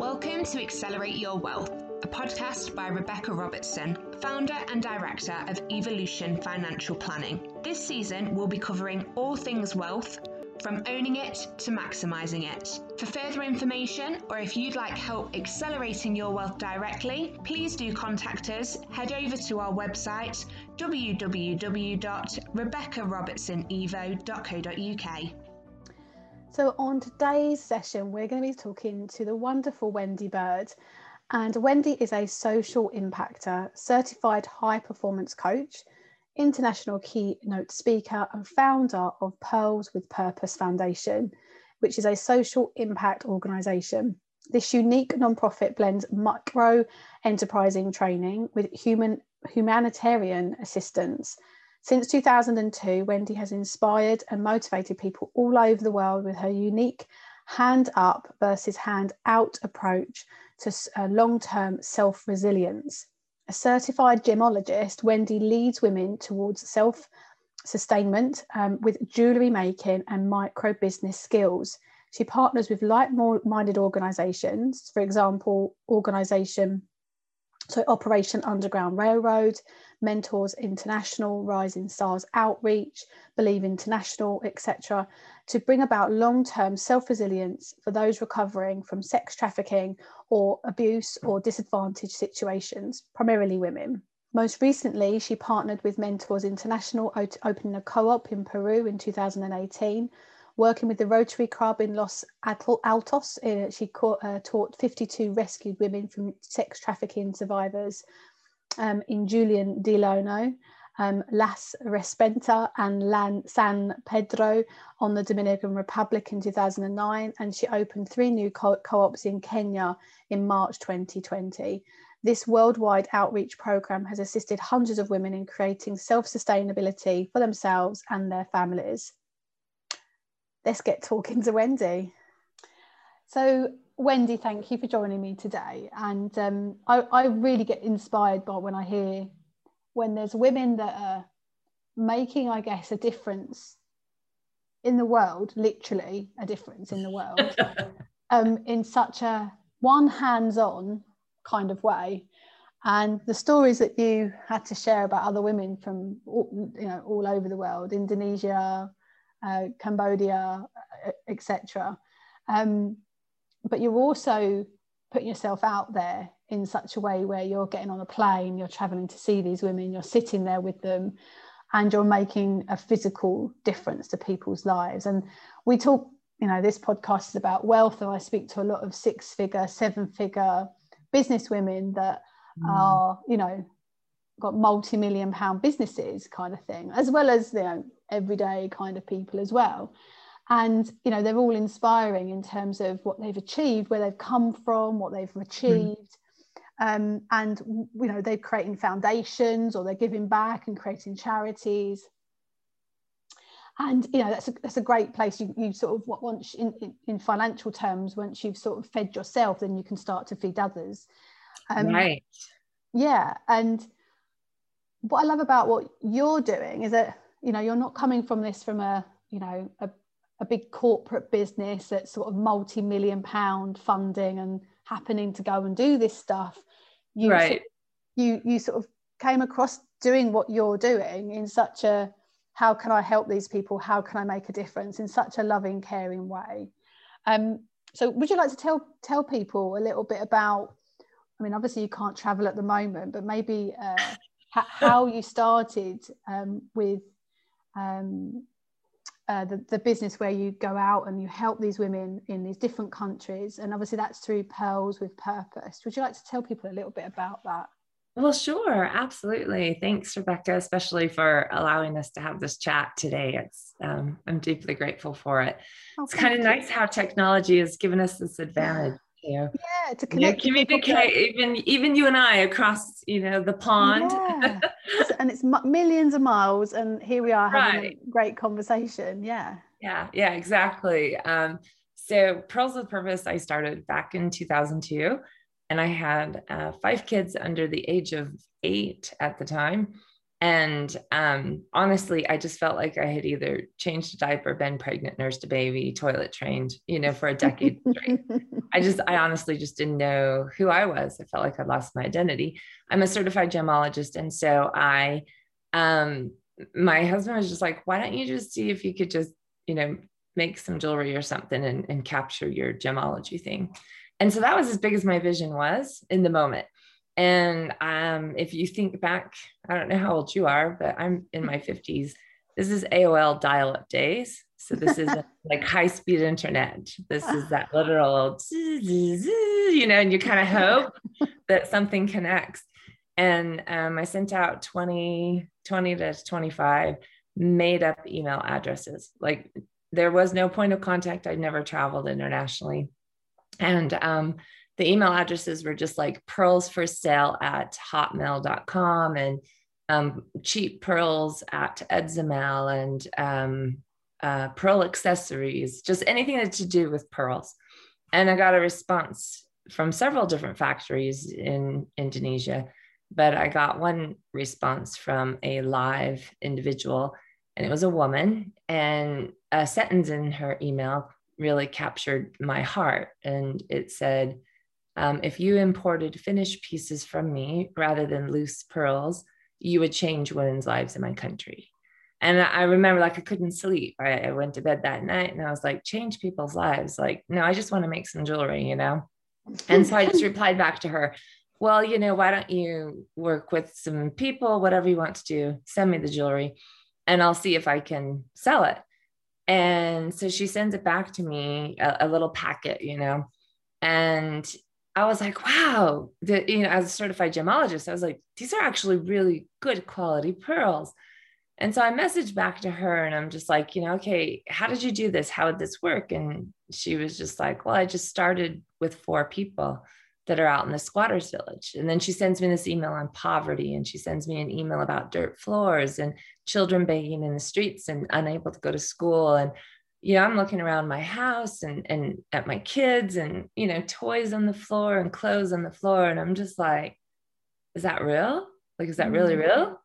Welcome to Accelerate Your Wealth, a podcast by Rebecca Robertson, founder and director of Evolution Financial Planning. This season, we'll be covering all things wealth, from owning it to maximizing it. For further information, or if you'd like help accelerating your wealth directly, please do contact us. Head over to our website www.rebeccarobertsonevo.co.uk. So, on today's session, we're going to be talking to the wonderful Wendy Bird. And Wendy is a social impactor, certified high performance coach, international keynote speaker, and founder of Pearls with Purpose Foundation, which is a social impact organisation. This unique nonprofit blends micro enterprising training with human humanitarian assistance since 2002, Wendy has inspired and motivated people all over the world with her unique hand up versus hand out approach to uh, long term self resilience. A certified gemologist, Wendy leads women towards self sustainment um, with jewellery making and micro business skills. She partners with like minded organisations, for example, organisation so Operation Underground Railroad, Mentors International, Rising Stars Outreach, Believe International, etc., to bring about long term self resilience for those recovering from sex trafficking or abuse or disadvantaged situations, primarily women. Most recently, she partnered with Mentors International, opening a co op in Peru in 2018 working with the Rotary Club in Los Altos. Uh, she uh, taught 52 rescued women from sex trafficking survivors um, in Julian de Lono, um, Las Respenta and Lan, San Pedro on the Dominican Republic in 2009. And she opened three new co ops in Kenya in March 2020. This worldwide outreach program has assisted hundreds of women in creating self sustainability for themselves and their families let's get talking to Wendy. So, Wendy, thank you for joining me today. And um, I, I really get inspired by when I hear when there's women that are making, I guess, a difference in the world, literally a difference in the world, um, in such a one hands on kind of way. And the stories that you had to share about other women from all, you know all over the world, Indonesia, uh, Cambodia, uh, etc. Um, but you're also putting yourself out there in such a way where you're getting on a plane, you're traveling to see these women, you're sitting there with them, and you're making a physical difference to people's lives. And we talk, you know, this podcast is about wealth, and I speak to a lot of six figure, seven figure business women that mm. are, you know, got multi-million pound businesses kind of thing as well as you know everyday kind of people as well and you know they're all inspiring in terms of what they've achieved where they've come from what they've hmm. achieved. Mm. um, and you know they're creating foundations or they're giving back and creating charities. And you know that's a, that's a great place. You, you sort of once in, in, in financial terms once you've sort of fed yourself then you can start to feed others. Um, right. yeah. And what I love about what you're doing is that you know you're not coming from this from a you know a, a big corporate business that's sort of multi-million pound funding and happening to go and do this stuff you right. sort of, you you sort of came across doing what you're doing in such a how can I help these people? How can I make a difference? In such a loving caring way. Um so would you like to tell tell people a little bit about I mean obviously you can't travel at the moment but maybe uh, how you started um, with um, uh, the, the business where you go out and you help these women in these different countries. And obviously, that's through Pearls with Purpose. Would you like to tell people a little bit about that? Well, sure, absolutely. Thanks, Rebecca, especially for allowing us to have this chat today. It's um, I'm deeply grateful for it. Oh, it's kind of nice how technology has given us this advantage yeah. To connect yeah, communicate even even you and i across you know the pond. Yeah. and it's millions of miles and here we are having right. a great conversation yeah. Yeah yeah exactly. Um so pearls with purpose i started back in 2002 and i had uh, five kids under the age of eight at the time And um, honestly, I just felt like I had either changed a diaper, been pregnant, nursed a baby, toilet trained, you know, for a decade straight. I just, I honestly just didn't know who I was. I felt like I'd lost my identity. I'm a certified gemologist. And so I, um, my husband was just like, why don't you just see if you could just, you know, make some jewelry or something and, and capture your gemology thing. And so that was as big as my vision was in the moment. And um, if you think back, I don't know how old you are, but I'm in my 50s. This is AOL dial up days. So this is like high speed internet. This is that literal, you know, and you kind of hope that something connects. And um, I sent out 20, 20 to 25 made up email addresses. Like there was no point of contact. I'd never traveled internationally. And um, the email addresses were just like pearls for sale at hotmail.com and um, cheap pearls at Edzamel and um, uh, pearl accessories, just anything that to do with pearls. And I got a response from several different factories in Indonesia, but I got one response from a live individual, and it was a woman. And a sentence in her email really captured my heart. And it said, um, if you imported finished pieces from me rather than loose pearls, you would change women's lives in my country. And I remember like I couldn't sleep. I, I went to bed that night and I was like, change people's lives. Like, no, I just want to make some jewelry, you know? And so I just replied back to her, well, you know, why don't you work with some people, whatever you want to do, send me the jewelry and I'll see if I can sell it. And so she sends it back to me, a, a little packet, you know, and I was like, wow, the, you know, as a certified gemologist, I was like, these are actually really good quality pearls. And so I messaged back to her and I'm just like, you know, okay, how did you do this? How did this work? And she was just like, well, I just started with four people that are out in the squatters village. And then she sends me this email on poverty and she sends me an email about dirt floors and children begging in the streets and unable to go to school. And you know, I'm looking around my house and and at my kids and you know, toys on the floor and clothes on the floor. And I'm just like, is that real? Like, is that really mm-hmm. real?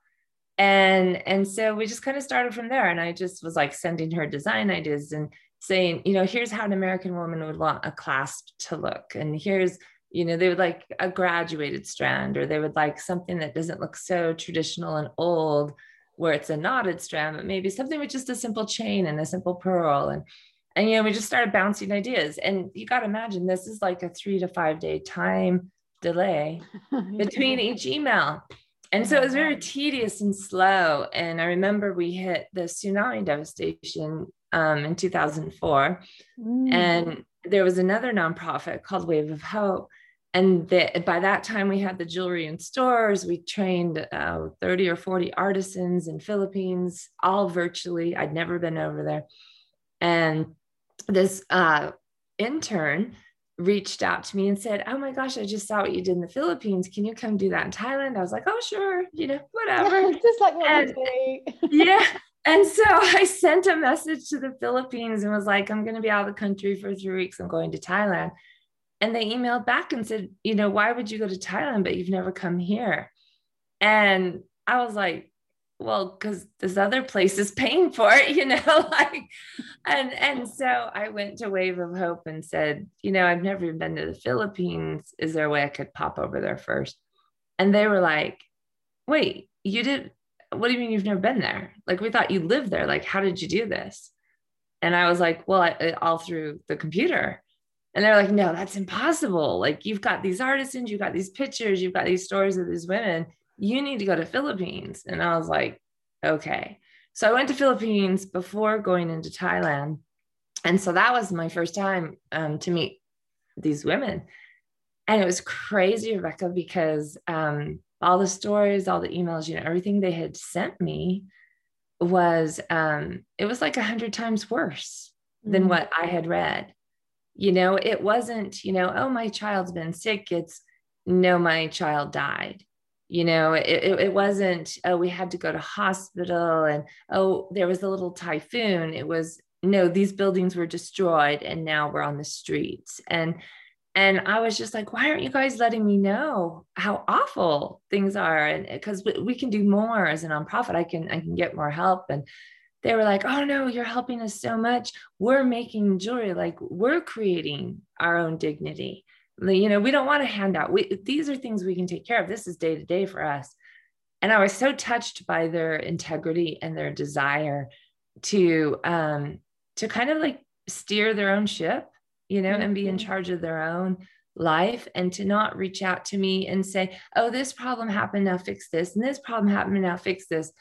And and so we just kind of started from there. And I just was like sending her design ideas and saying, you know, here's how an American woman would want a clasp to look. And here's, you know, they would like a graduated strand, or they would like something that doesn't look so traditional and old where it's a knotted strand, but maybe something with just a simple chain and a simple pearl. And and you know, we just started bouncing ideas. And you got to imagine this is like a three to five day time delay between each email. And so it was very tedious and slow. And I remember we hit the tsunami devastation um, in 2004. Mm. And there was another nonprofit called Wave of Hope and the, by that time we had the jewelry in stores. We trained uh, 30 or 40 artisans in philippines all virtually. I'd never been over there. And this uh, intern reached out to me and said oh my gosh i just saw what you did in the philippines. Can you come do that in thailand? I was like oh sure you know whatever. Just like what and, yeah. And so i sent a message to the philippines and was like i'm going to be out of the country for three weeks. I'm going to thailand and they emailed back and said, you know, why would you go to Thailand, but you've never come here? And I was like, well, because this other place is paying for it, you know, like, and and so I went to Wave of Hope and said, you know, I've never even been to the Philippines. Is there a way I could pop over there first? And they were like, wait, you did? What do you mean you've never been there? Like we thought you lived there. Like how did you do this? And I was like, well, I, all through the computer. And they're like, no, that's impossible. Like you've got these artisans, you've got these pictures, you've got these stories of these women. You need to go to Philippines. And I was like, okay. So I went to Philippines before going into Thailand. And so that was my first time um, to meet these women. And it was crazy, Rebecca, because um, all the stories, all the emails, you know, everything they had sent me was, um, it was like a hundred times worse than what I had read you know it wasn't you know oh my child's been sick it's no my child died you know it, it, wasn't oh we had to go to hospital and oh there was a little typhoon it was no these buildings were destroyed and now we're on the streets and and I was just like, why aren't you guys letting me know how awful things are? And because we, we can do more as a nonprofit, I can I can get more help. And they were like, oh no, you're helping us so much. We're making jewelry, like we're creating our own dignity. You know, we don't want a handout. We these are things we can take care of. This is day to day for us. And I was so touched by their integrity and their desire to um to kind of like steer their own ship you know, mm-hmm. and be in mm-hmm. charge of their own life and to not reach out to me and say, oh, this problem happened, now fix this, and this problem happened, now fix this.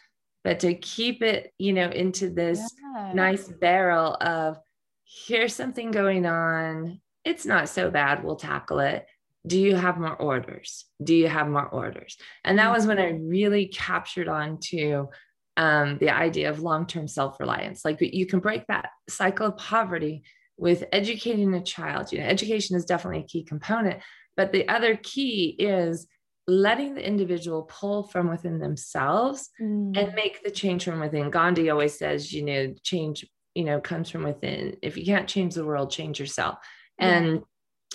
But to keep it, you know, into this yeah. nice barrel of here's something going on. It's not so bad. We'll tackle it. Do you have more orders? Do you have more orders? And that was when I mm-hmm. really captured on to um, the idea of long term self reliance. Like you can break that cycle of poverty with educating a child, you know, education is definitely a key component, but the other key is letting the individual pull from within themselves mm. and make the change from within. Gandhi always says, you know, change, you know, comes from within. If you can't change the world, change yourself. And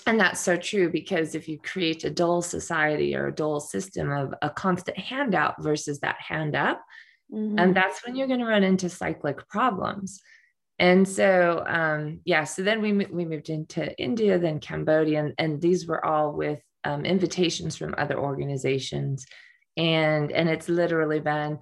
and that's so true because if you create a dull society or a dull system of a constant handout versus that hand up, mm-hmm. and that's when you're going to run into cyclic problems and so um, yeah so then we, we moved into india then cambodia and, and these were all with um, invitations from other organizations. And and it's literally been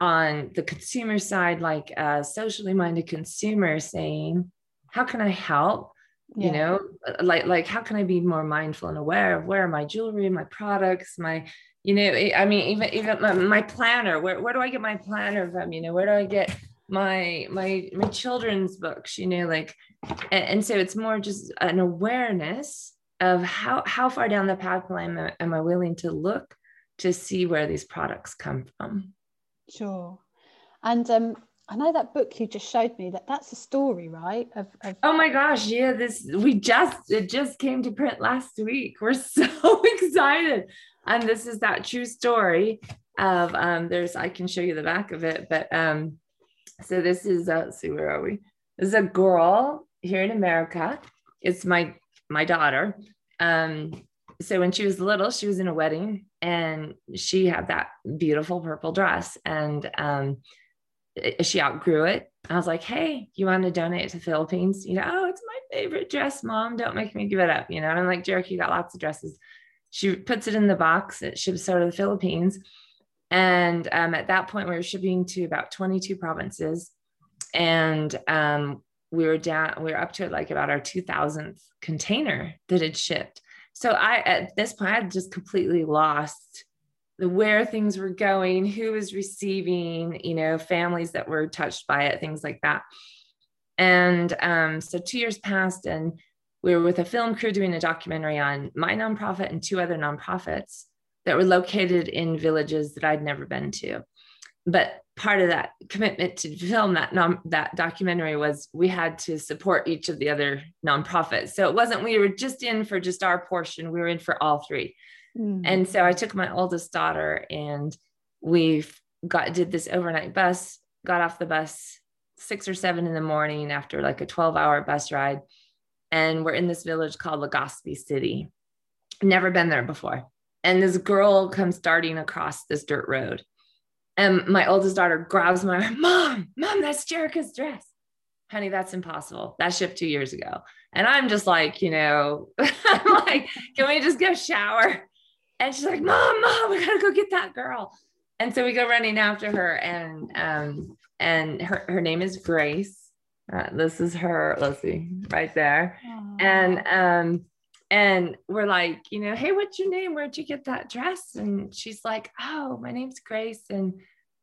on the consumer side like a socially minded consumer saying how can i help? Yeah. you know like like how can i be more mindful and aware of where my jewelry my products my you know i mean even even my, my planner where, where do i get my planner from? You know where do i get my my my children's books? You know like and, and so it's more just an awareness of how how far down the pipeline am, am i willing to look to see where these products come from sure and um I know that book you just showed me that that's a story, right? Of, of- oh my gosh, yeah! This we just it just came to print last week. We're so excited, and this is that true story of um. There's I can show you the back of it, but um, so this is uh, let's see where are we? This is a girl here in America. It's my my daughter. Um, so when she was little, she was in a wedding and she had that beautiful purple dress and um, she outgrew it. I was like, hey, you want to donate to Philippines? You know, oh, it's my favorite dress, mom. Don't make me give it up. You know, I'm like, Jericho, you got lots of dresses. She puts it in the box. It ships out of the Philippines. And um, at that point, we were shipping to about 22 provinces. And um, we were down, we were up to like about our 2000th container that had shipped. So I, at this point, I just completely lost the where things were going, who was receiving, you know, families that were touched by it, things like that. And um, so two years passed, and we were with a film crew doing a documentary on my nonprofit and two other nonprofits that were located in villages that I'd never been to. But part of that commitment to film that non, that documentary was we had to support each of the other nonprofits. So it wasn't we were just in for just our portion; we were in for all three. Mm. And so I took my oldest daughter, and we got did this overnight bus. Got off the bus six or seven in the morning after like a twelve hour bus ride, and we're in this village called Legazpi City. Never been there before and this girl comes darting across this dirt road. And my oldest daughter grabs my arm, Mom, Mom, that's Jerica's dress. Honey, that's impossible. That shipped two years ago. And I'm just like, you know, I'm like, can we just go shower? And she's like, Mom, Mom, we gotta go get that girl. And so we go running after her, and um, and her, her name is Grace. Uh, this is her, let's see, right there. Aww. And um, and we're like, you know, hey, what's your name? Where'd you get that dress? And she's like, oh, my name's Grace. And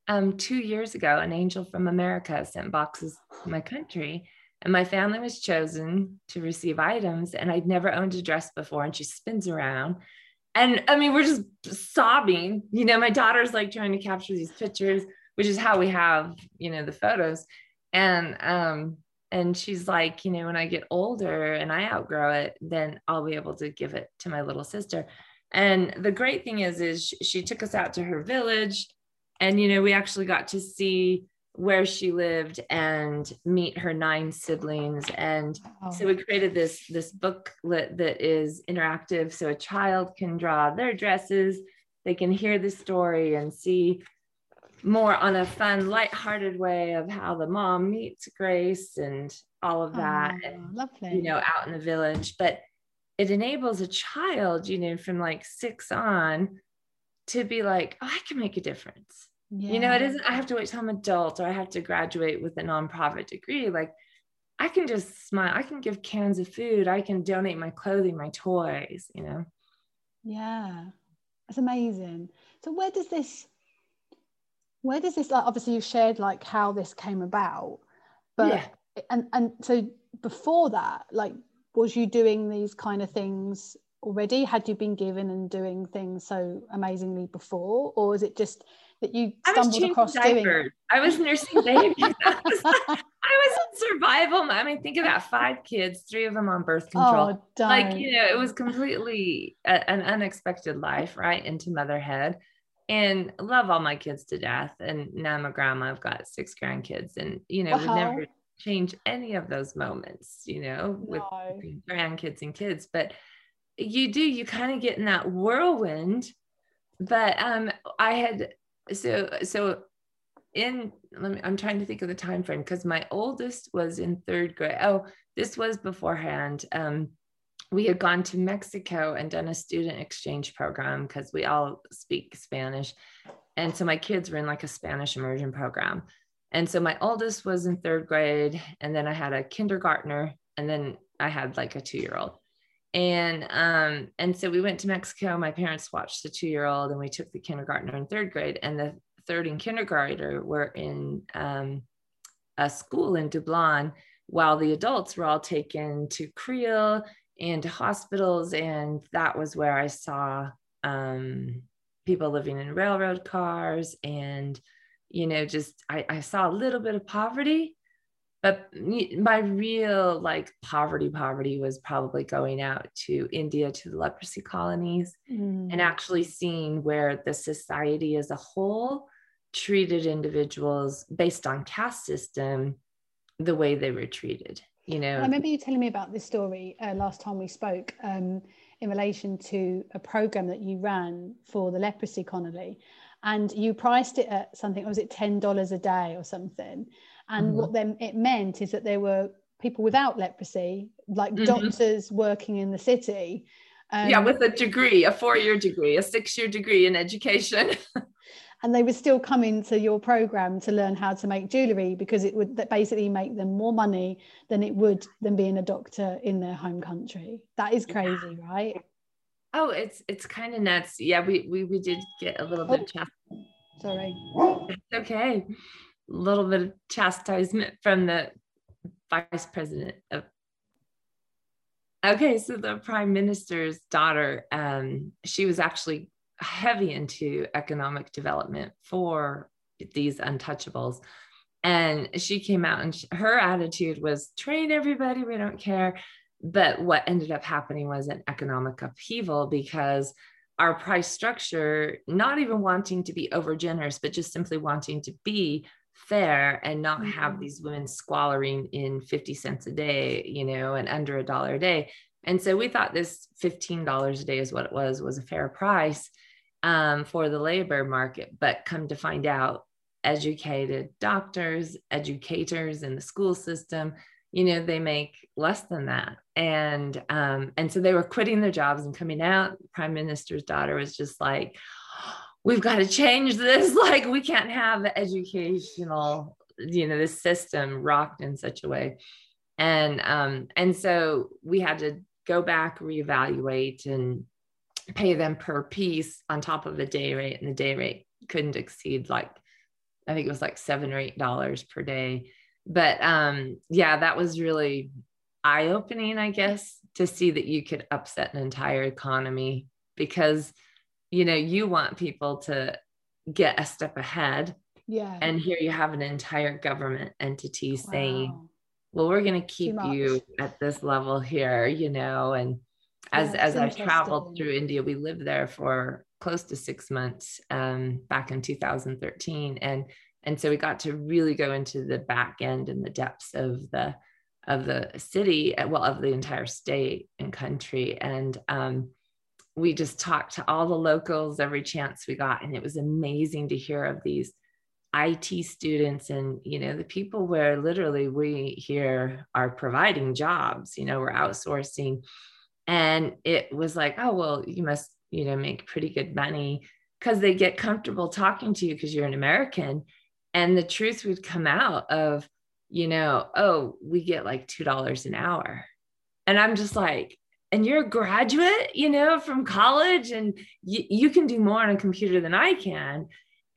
um, two years ago, an angel from America sent boxes to my country. And my family was chosen to receive items. And I'd never owned a dress before. And she spins around. And I mean, we're just sobbing. You know, my daughter's like trying to capture these pictures, which is how we have, you know, the photos. And um, and she's like you know when i get older and i outgrow it then i'll be able to give it to my little sister and the great thing is is she took us out to her village and you know we actually got to see where she lived and meet her nine siblings and oh. so we created this this booklet that is interactive so a child can draw their dresses they can hear the story and see more on a fun light-hearted way of how the mom meets grace and all of that oh, and, lovely you know out in the village but it enables a child you know from like six on to be like oh i can make a difference yeah. You know, it isn't, I have to wait till I'm adult or I have to graduate with a nonprofit degree. Like, I can just smile. I can give cans of food. I can donate my clothing, my toys, you know? Yeah, that's amazing. So, where does this, where does this, like, obviously, you shared like how this came about, but, yeah. and, and so before that, like, was you doing these kind of things already? Had you been given and doing things so amazingly before? Or is it just, that you stumbled across diapers. doing? I was nursing babies. I was, I was in survival. I mean, think about five kids, three of them on birth oh, control. Oh, like, you know, it was completely a, an unexpected life, right? Into motherhood. And love all my kids to death. And now I'm a grandma. I've got six grandkids. And, you know, wow. would never change any of those moments, you know, with no. grandkids and kids. But you do, you kind of get in that whirlwind but um i had so so in let me i'm trying to think of the time frame because my oldest was in third grade oh this was beforehand um we had gone to mexico and done a student exchange program because we all speak spanish. And so my kids were in like a spanish immersion program. And so my oldest was in third grade and then i had a kindergartner and then i had like a two year old and um and so we went to mexico. My parents watched the two year old and we took the kindergartner in third grade and the third and kindergartner were in um, a school in dublin while the adults were all taken to creel and hospitals and that was where i saw um, people living in railroad cars and you know just I, I saw a little bit of poverty but my real like poverty poverty was probably going out to india to the leprosy colonies mm. and actually seeing where the society as a whole treated individuals based on caste system the way they were treated you know i remember you telling me about this story uh, last time we spoke um, in relation to a program that you ran for the leprosy colony and you priced it at something was it $10 a day or something and mm-hmm. what then it meant is that there were people without leprosy, like mm-hmm. doctors working in the city. Um, yeah, with a degree, a four-year degree, a six-year degree in education. and they were still coming to your program to learn how to make jewelry because it would basically make them more money than it would than being a doctor in their home country. That is crazy, yeah. right? Oh, it's it's kind of nuts. Yeah, we we we did get a little bit oh, of. Sorry. It's okay A little bit of chastisement from the vice president of okay so the prime minister's daughter um, she was actually heavy into economic development for these untouchables and she came out and she, her attitude was train everybody we don't care but what ended up happening was an economic upheaval because our price structure not even wanting to be over generous but just simply wanting to be fair and not mm-hmm. have these women squalling in 50 cents a day, you know, and under a dollar a day. And so we thought this $15 a day is what it was, was a fair price um, for the labor market. But come to find out, educated doctors, educators in the school system, you know, they make less than that. And um, and so they were quitting their jobs and coming out. Prime minister's daughter was just like, we've got to change this like we can't have the educational you know the system rocked in such a way and um and so we had to go back reevaluate and pay them per piece on top of the day rate and the day rate couldn't exceed like i think it was like seven or eight dollars per day. But um yeah that was really eye-opening i guess to see that you could upset an entire economy because you know you want people to get a step ahead yeah. and here you have an entire government entity wow. saying well we're going to keep you at this level here you know and as yeah, as i've traveled through india we lived there for close to six months um, back in 2013 and and so we got to really go into the back end and the depths of the of the city uh, well of the entire state and country. And um, we just talked to all the locals every chance we got. And it was amazing to hear of these IT students and you know the people where literally we here are providing jobs you know we're outsourcing and it was like oh well you must you know make pretty good money. Because they get comfortable talking to you because you're an American. And the truth would come out of you know oh we get like $2 an hour. And I'm just like and you're a graduate you know from college and y- you can do more on a computer than I can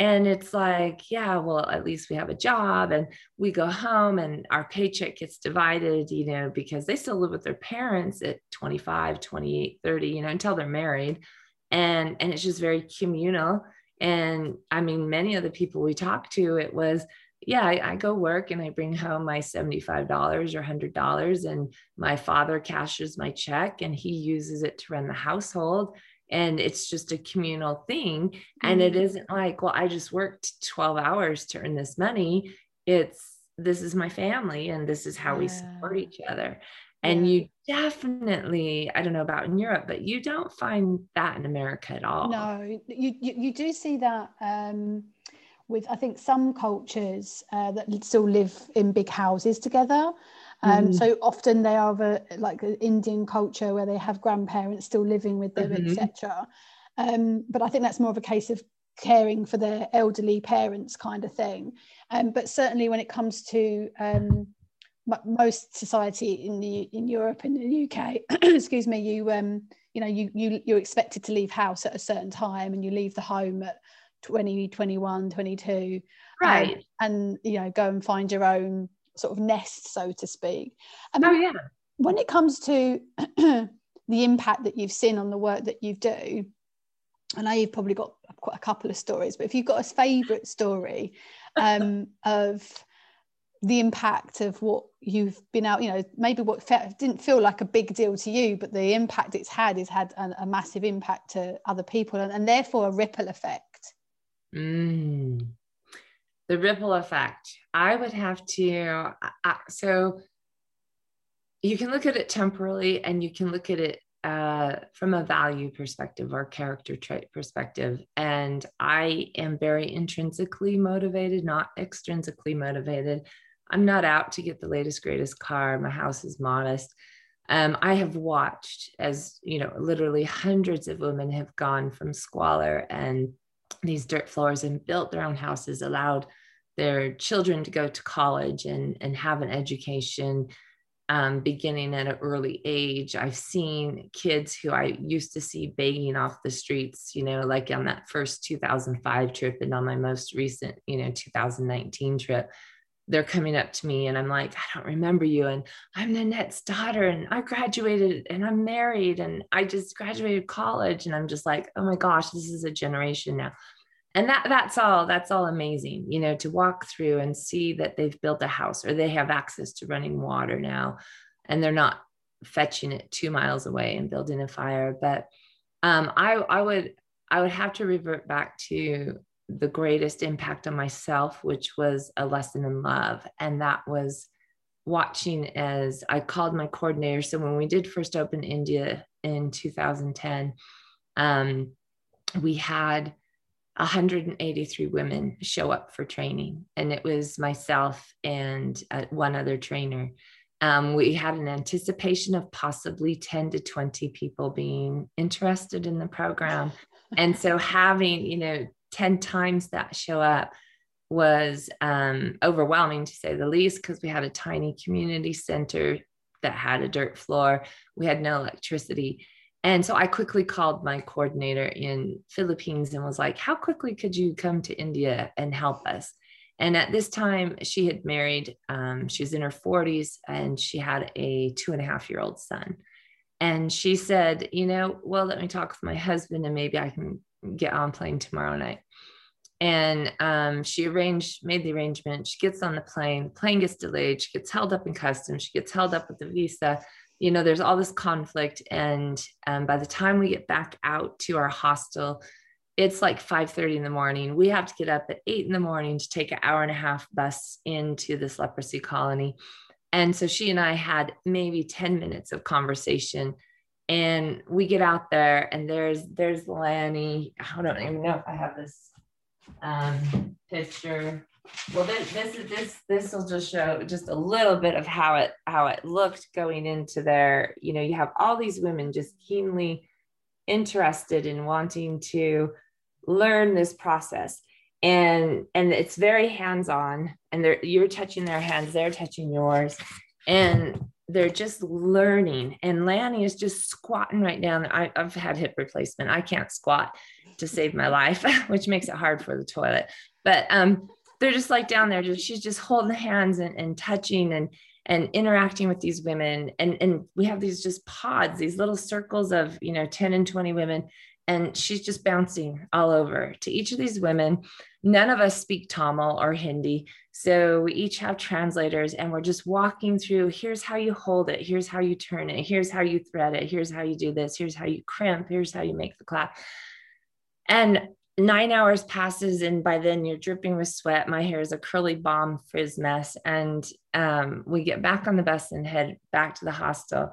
and it's like, yeah, well, at least we have a job and we go home and our paycheck gets divided, you know, because they still live with their parents at 25, 28, 30, you know, until they're married. And and it's just very communal. And I mean, many of the people we talked to, it was, yeah, I, I go work and I bring home my $75 or $100 and my father cashes my check and he uses it to run the household and it's just a communal thing and it mm-hmm. isn't like well i just worked 12 hours to earn this money it's this is my family and this is how yeah. we support each other and yeah. you definitely i don't know about in europe but you don't find that in america at all no you you, you do see that um, with i think some cultures uh, that still live in big houses together um, mm. So often they are a, like an Indian culture where they have grandparents still living with them, mm-hmm. etc. Um, but I think that's more of a case of caring for their elderly parents kind of thing. Um, but certainly when it comes to um, most society in the in Europe and the UK, excuse me, you um, you know you you you're expected to leave house at a certain time and you leave the home at 20 21 22 um, right um, and you know go and find your own sort of nest, so to speak. I mean, oh, yeah. When it comes to the impact that you've seen on the work that you do, I know you've probably got quite a couple of stories, but if you've got a favourite story um, of the impact of what you've been out, you know, maybe what fe- didn't feel like a big deal to you, but the impact it's had has had a, a massive impact to other people and, and therefore a ripple effect. Mm the ripple effect. I would have to uh, so you can look at it temporally and you can look at it uh, from a value perspective or character trait perspective. And i am very intrinsically motivated not extrinsically motivated. I'm not out to get the latest greatest car. My house is modest. Um, i have watched as you know literally hundreds of women have gone from squalor and these dirt floors and built their own houses allowed their children to go to college and, and have an education um, beginning at an early age. I've seen kids who I used to see begging off the streets, you know, like on that first 2005 trip and on my most recent, you know, 2019 trip. They're coming up to me and I'm like, I don't remember you. And I'm Nanette's daughter and I graduated and I'm married and I just graduated college. And I'm just like, oh my gosh, this is a generation now and that that's all that's all amazing you know to walk through and see that they've built a house or they have access to running water now and they're not fetching it two miles away and building a fire. But um, I, I would i would have to revert back to the greatest impact on myself which was a lesson in love. And that was watching as i called my coordinator. So when we did first open india in 2010 um, we had 183 women show up for training, and it was myself and uh, one other trainer. Um, we had an anticipation of possibly 10 to 20 people being interested in the program. and so having, you know, 10 times that show up was um, overwhelming to say the least, because we had a tiny community center that had a dirt floor. We had no electricity. And so I quickly called my coordinator in Philippines and was like, how quickly could you come to India and help us? And at this time, she had married, um, she was in her 40s, and she had a two and a half year old son. And she said, you know, well, let me talk with my husband and maybe I can get on plane tomorrow night. And um, she arranged, made the arrangement. She gets on the plane, plane gets delayed. She gets held up in customs. She gets held up with the visa you know there's all this conflict and um, by the time we get back out to our hostel it's like 5 30 in the morning. We have to get up at eight in the morning to take an hour and a half bus into this leprosy colony. And so she and I had maybe 10 minutes of conversation. And we get out there and there's there's Lanny. I don't even know if I have this um, picture. Well, this this this this will just show just a little bit of how it how it looked going into there. You know, you have all these women just keenly interested in wanting to learn this process. And and it's very hands-on and they're you're touching their hands they're touching yours and they're just learning. And lanny is just squatting right down I, i've had hip replacement. I can't squat to save my life which makes it hard for the toilet. But um they're just like down there just she's just holding hands and, and touching and and interacting with these women and and we have these just pods these little circles of you know 10 and 20 women and she's just bouncing all over to each of these women. None of us speak Tamil or Hindi. So we each have translators and we're just walking through here's how you hold it, here's how you turn it, here's how you thread it, here's how you do this, here's how you crimp, here's how you make the clap. And nine hours passes and by then you're dripping with sweat. My hair is a curly bomb frizz mess. And um, we get back on the bus and head back to the hostel.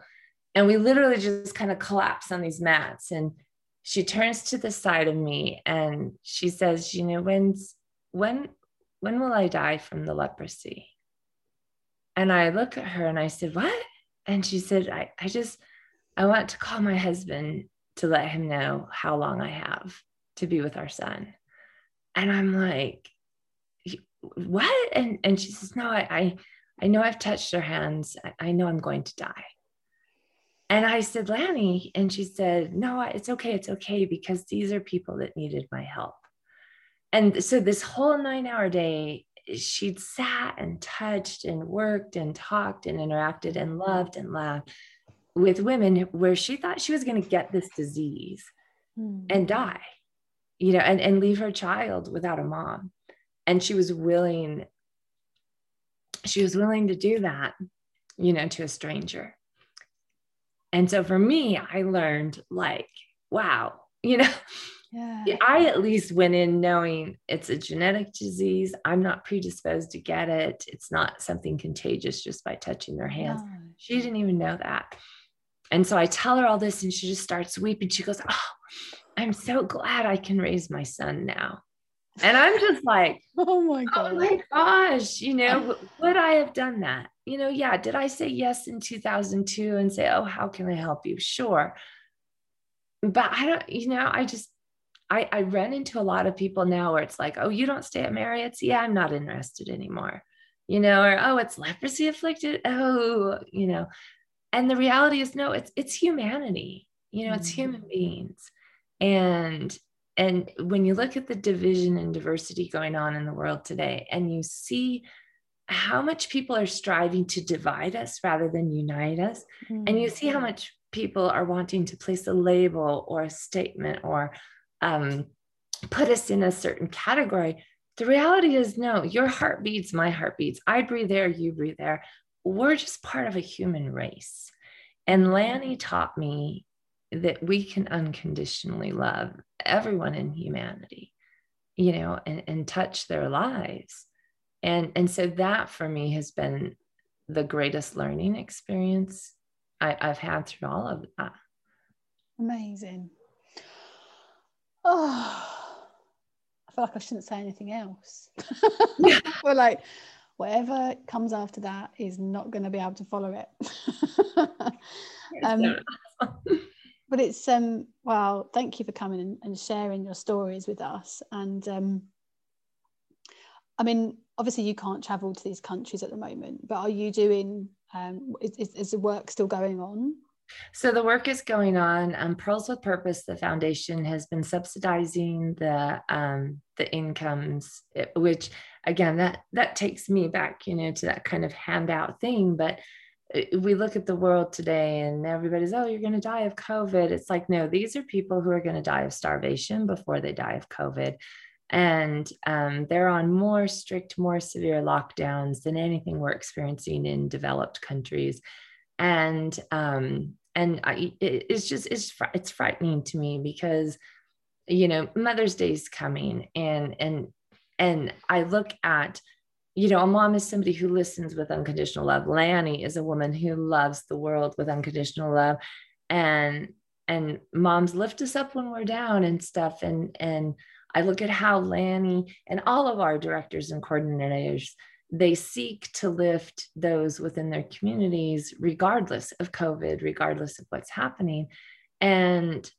And we literally just kind of collapse on these mats. And she turns to the side of me and she says, you know, when's when when will I die from the leprosy? And I look at her and I said, What? And she said, I, I just I want to call my husband to let him know how long I have to be with our son. And I'm like, what? And and she says, No, I I, I know I've touched her hands. I, I know I'm going to die. And I said, Lanny. And she said, No, it's okay. It's okay because these are people that needed my help. And so this whole nine hour day, she'd sat and touched and worked and talked and interacted and loved and laughed with women where she thought she was going to get this disease mm. and die, you know, and, and leave her child without a mom. And she was willing, she was willing to do that, you know, to a stranger. And so for me, I learned like, wow, you know, yeah. I at least went in knowing it's a genetic disease. I'm not predisposed to get it. It's not something contagious just by touching their hands. No. She didn't even know that. And so I tell her all this and she just starts weeping. She goes, Oh, I'm so glad I can raise my son now. And I'm just like, Oh my God. Oh my gosh. You know, would I have done that? you know, yeah, did I say yes in 2002 and say, oh, how can I help you? Sure. But I don't, you know, I just, I, I run into a lot of people now where it's like, oh, you don't stay at Marriott's? Yeah, I'm not interested anymore. You know, or oh, it's leprosy afflicted. Oh, you know. And the reality is no, it's it's humanity. You know, it's mm-hmm. human beings. And and when you look at the division and diversity going on in the world today, and you see how much people are striving to divide us rather than unite us. Mm-hmm. And you see how much people are wanting to place a label or a statement or um, put us in a certain category. The reality is, no, your heart beats, my heart beats. I breathe there, you breathe there. We're just part of a human race. And Lanny taught me that we can unconditionally love everyone in humanity, you know, and, and touch their lives. And and so that for me has been the greatest learning experience I, I've had through all of that. Amazing. Oh i feel like i shouldn't say anything else. Yeah. we're like whatever comes after that is not going to be able to follow it. Um, but it's um well thank you for coming and, sharing your stories with us and um i mean obviously you can't travel to these countries at the moment, but are you doing, um, is, is the work still going on? So the work is going on. Um, Pearls with Purpose, the foundation, has been subsidizing the um, the incomes, which again that that takes me back, you know, to that kind of handout thing. But we look at the world today, and everybody's, oh, you're going to die of COVID. It's like, no, these are people who are going to die of starvation before they die of COVID and um, they're on more strict, more severe lockdowns than anything we're experiencing in developed countries. And um, and I, it, it's just it's it's frightening to me because you know mother's day is coming and and and i look at you know a mom is somebody who listens with unconditional love. Lanny is a woman who loves the world with unconditional love. And and moms lift us up when we're down and stuff. And and i look at how lanny and all of our directors and coordinators they seek to lift those within their communities regardless of covid regardless of what's happening. And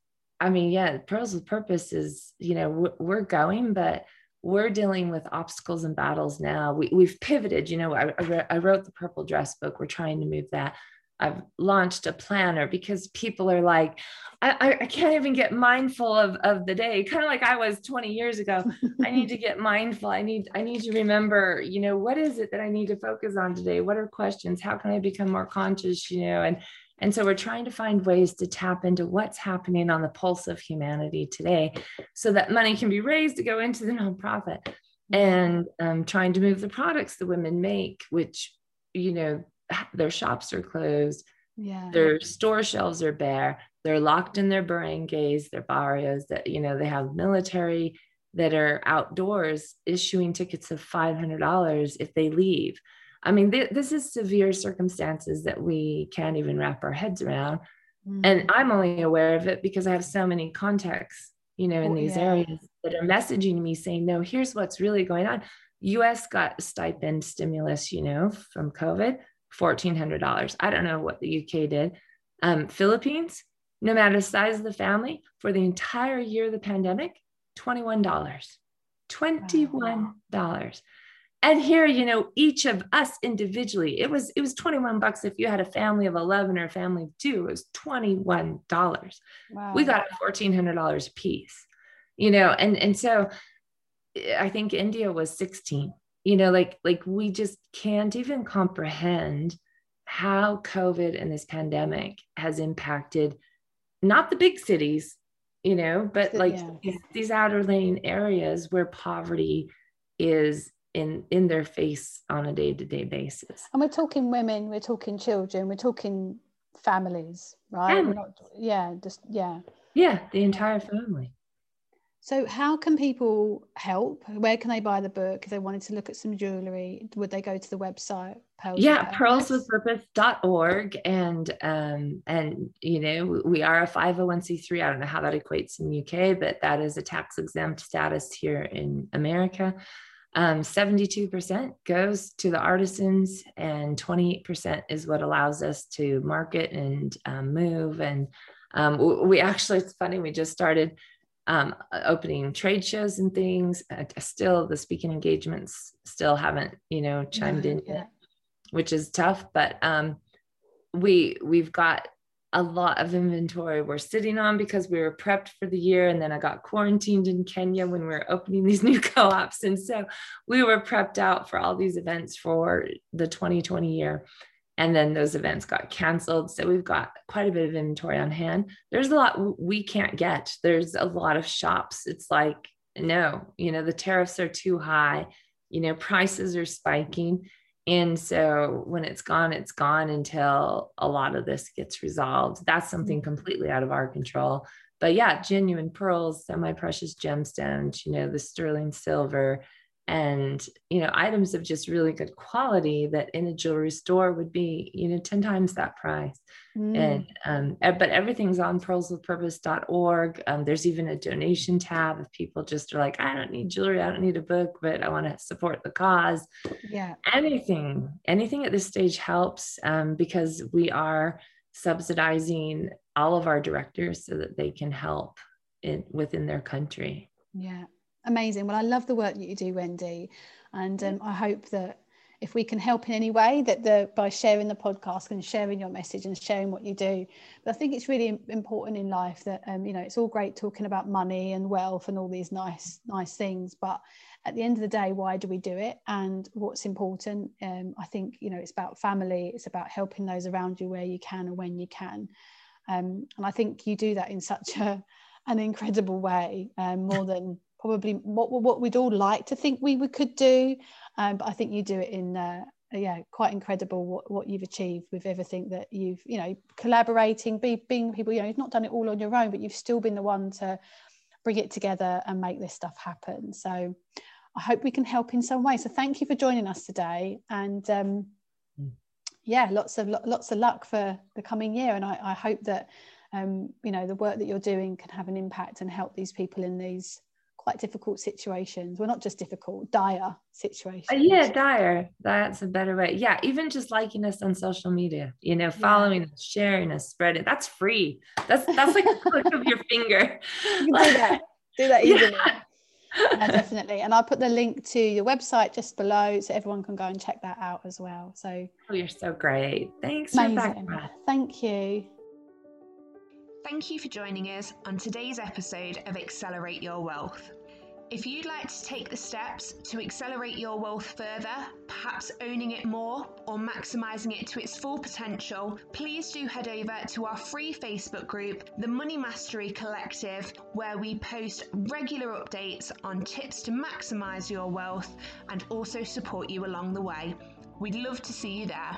I mean, yeah, Pearls with Purpose is, you know, we're going, but we're dealing with obstacles and battles now. We, we've pivoted, you know, I, I wrote the Purple Dress book. We're trying to move that. I've launched a planner because people are like, I, I can't even get mindful of, of the day, kind of like I was 20 years ago. I need to get mindful. I need, I need to remember, you know, what is it that I need to focus on today? What are questions? How can I become more conscious, you know, and and so we're trying to find ways to tap into what's happening on the pulse of humanity today so that money can be raised to go into the nonprofit and um, trying to move the products the women make, which, you know, their shops are closed. Yeah. Their store shelves are bare. They're locked in their barangays, their barrios that, you know, they have military that are outdoors issuing tickets of $500 if they leave. I mean, th- this is severe circumstances that we can't even wrap our heads around. Mm-hmm. And I'm only aware of it because I have so many contacts, you know, in oh, these yeah. areas that are messaging me saying, no, here's what's really going on. US got stipend stimulus, you know, from COVID, $1,400. I don't know what the UK did. Um, Philippines, no matter the size of the family, for the entire year of the pandemic, $21. $21. Wow and here you know each of us individually it was it was 21 bucks if you had a family of 11 or a family of two it was 21 dollars wow. we got 1400 dollars a piece you know and and so eh, i think india was 16 you know like like we just can't even comprehend how covid and this pandemic has impacted not the big cities you know but like yeah. these, these outer lane areas where poverty is in in their face on a day-to-day basis. And we're talking women we're talking children we're talking families right? Not, yeah just yeah. Yeah the entire family. So how can people help? Where can they buy the book if they wanted to look at some jewelry? Would they go to the website Pearls yeah pearlswithpurpose.org and um and you know we are a 501c3 i don't know how that equates in uk but that is a tax exempt status here in america um, 72% goes to the artisans and 28% is what allows us to market and um, move. And um, we actually it's funny we just started um, opening trade shows and things. Uh, still the speaking engagements still haven't you know chimed in yet. which is tough. But um, we we've got a lot of inventory we're sitting on because we were prepped for the year. And then I got quarantined in Kenya when we were opening these new co ops. And so we were prepped out for all these events for the 2020 year. And then those events got canceled. So we've got quite a bit of inventory on hand. There's a lot we can't get. There's a lot of shops. It's like, no, you know, the tariffs are too high, you know, prices are spiking and so when it's gone, it's gone until a lot of this gets resolved. That's something mm-hmm. completely out of our control. But yeah, genuine pearls, semi precious gemstones, you know, the sterling silver, and you know items of just really good quality that in a jewelry store would be you know 10 times that price. Mm. and um, but everything's on pearlswithpurpose.org um, there's even a donation tab if people just are like i don't need jewelry i don't need a book but i want to support the cause. Yeah. Anything anything at this stage helps um, because we are subsidizing all of our directors so that they can help in within their country. Yeah amazing. Well, I love the work that you do, Wendy, and um, I hope that if we can help in any way, that the by sharing the podcast and sharing your message and sharing what you do. But I think it's really important in life that um, you know it's all great talking about money and wealth and all these nice nice things, but at the end of the day, why do we do it and what's important? Um, I think you know it's about family. It's about helping those around you where you can and when you can. Um, and I think you do that in such a an incredible way, um, more than probably what what we'd all like to think we, we could do um, but i think you do it in uh, yeah quite incredible what, what you've achieved with everything that you've you know collaborating be, being people you know you've not done it all on your own but you've still been the one to bring it together and make this stuff happen. So I hope we can help in some way. So thank you for joining us today. And um, mm. yeah, lots of lots of luck for the coming year. And I, I hope that um, you know the work that you're doing can have an impact and help these people in these quite difficult situations. We're well, not just difficult, dire situations. Uh, yeah, dire. That's a better way. Yeah, even just liking us on social media, you know, following yeah. us, sharing us, spreading. That's free. That's that's like a click of your finger. You do that. Do that easily. Yeah. yeah, definitely. And I'll put the link to your website just below so everyone can go and check that out as well. So Oh, you're so great. Thanks. Amazing. Thank you. Thank you for joining us on today's episode of Accelerate Your Wealth. If you'd like to take the steps to accelerate your wealth further, perhaps owning it more or maximising it to its full potential, please do head over to our free Facebook group, the Money Mastery Collective, where we post regular updates on tips to maximise your wealth and also support you along the way. We'd love to see you there.